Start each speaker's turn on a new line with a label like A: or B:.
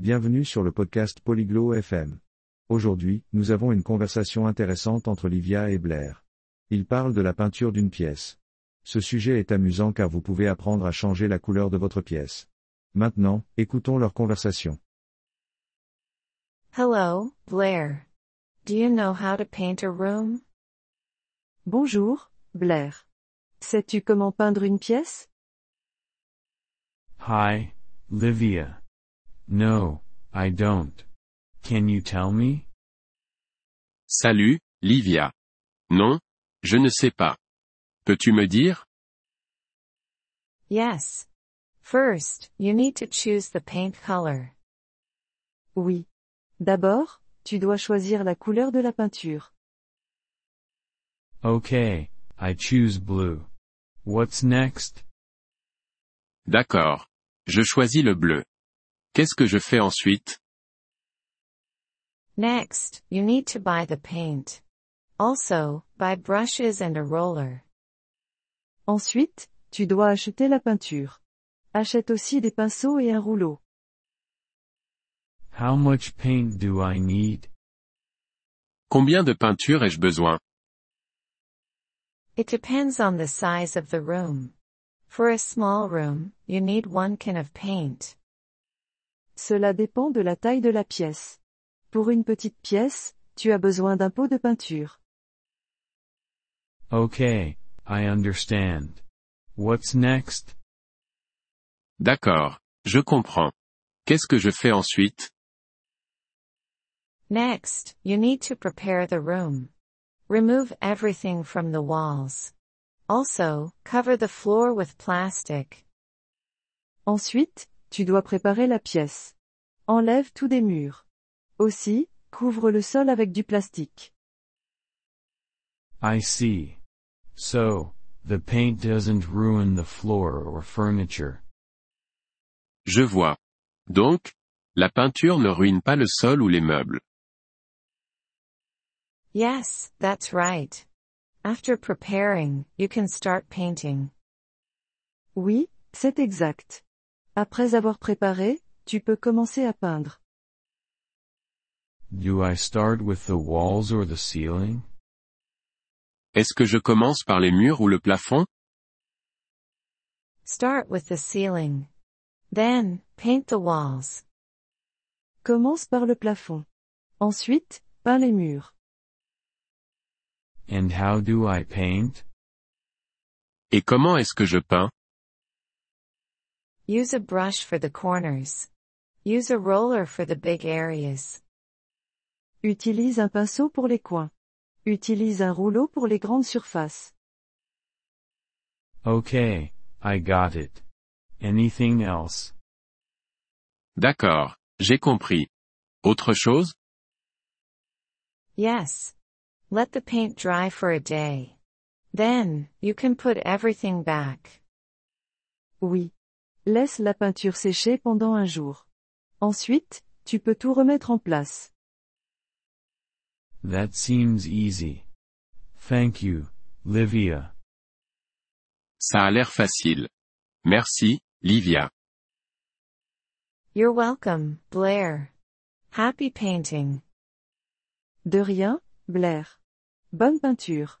A: Bienvenue sur le podcast Polyglot FM. Aujourd'hui, nous avons une conversation intéressante entre Livia et Blair. Ils parlent de la peinture d'une pièce. Ce sujet est amusant car vous pouvez apprendre à changer la couleur de votre pièce. Maintenant, écoutons leur conversation.
B: Hello, Blair. Do you know how to paint a room?
C: Bonjour, Blair. Sais-tu comment peindre une pièce?
D: Hi, Livia. No, I don't. Can you tell me?
E: Salut, Livia. Non, je ne sais pas. Peux-tu me dire?
B: Yes. First, you need to choose the paint color.
C: Oui. D'abord, tu dois choisir la couleur de la peinture.
D: Okay, I choose blue. What's next?
E: D'accord. Je choisis le bleu. Qu'est-ce que je fais ensuite?
B: Next, you need to buy the paint. Also, buy brushes and a roller.
C: Ensuite, tu dois acheter la peinture. Achète aussi des pinceaux et un rouleau.
D: How much paint do I need?
E: Combien de peinture ai-je besoin?
B: It depends on the size of the room. For a small room, you need one can of paint.
C: Cela dépend de la taille de la pièce. Pour une petite pièce, tu as besoin d'un pot de peinture.
D: Okay, I understand. What's next?
E: D'accord. Je comprends. Qu'est-ce que je fais ensuite?
B: Next, you need to prepare the room. Remove everything from the walls. Also, cover the floor with plastic.
C: Ensuite, tu dois préparer la pièce. Enlève tout des murs. Aussi, couvre le sol avec du plastique.
D: I see. So, the paint doesn't ruin the floor or furniture.
E: Je vois. Donc, la peinture ne ruine pas le sol ou les meubles.
B: Yes, that's right. After preparing, you can start painting.
C: Oui, c'est exact. Après avoir préparé, tu peux commencer à peindre.
D: Do I start with the walls or the ceiling?
E: Est-ce que je commence par les murs ou le plafond?
B: Start with the ceiling. Then, paint the walls.
C: Commence par le plafond. Ensuite, peins les murs.
D: And how do I paint?
E: Et comment est-ce que je peins?
B: Use a brush for the corners. Use a roller for the big areas.
C: Utilise un pinceau pour les coins. Utilise un rouleau pour les grandes surfaces.
D: Okay, I got it. Anything else?
E: D'accord. J'ai compris. Autre chose
B: Yes. Let the paint dry for a day. Then, you can put everything back.
C: Oui. Laisse la peinture sécher pendant un jour. Ensuite, tu peux tout remettre en place.
D: That seems easy. Thank you, Livia.
E: Ça a l'air facile. Merci, Livia.
B: You're welcome, Blair. Happy painting.
C: De rien, Blair. Bonne peinture.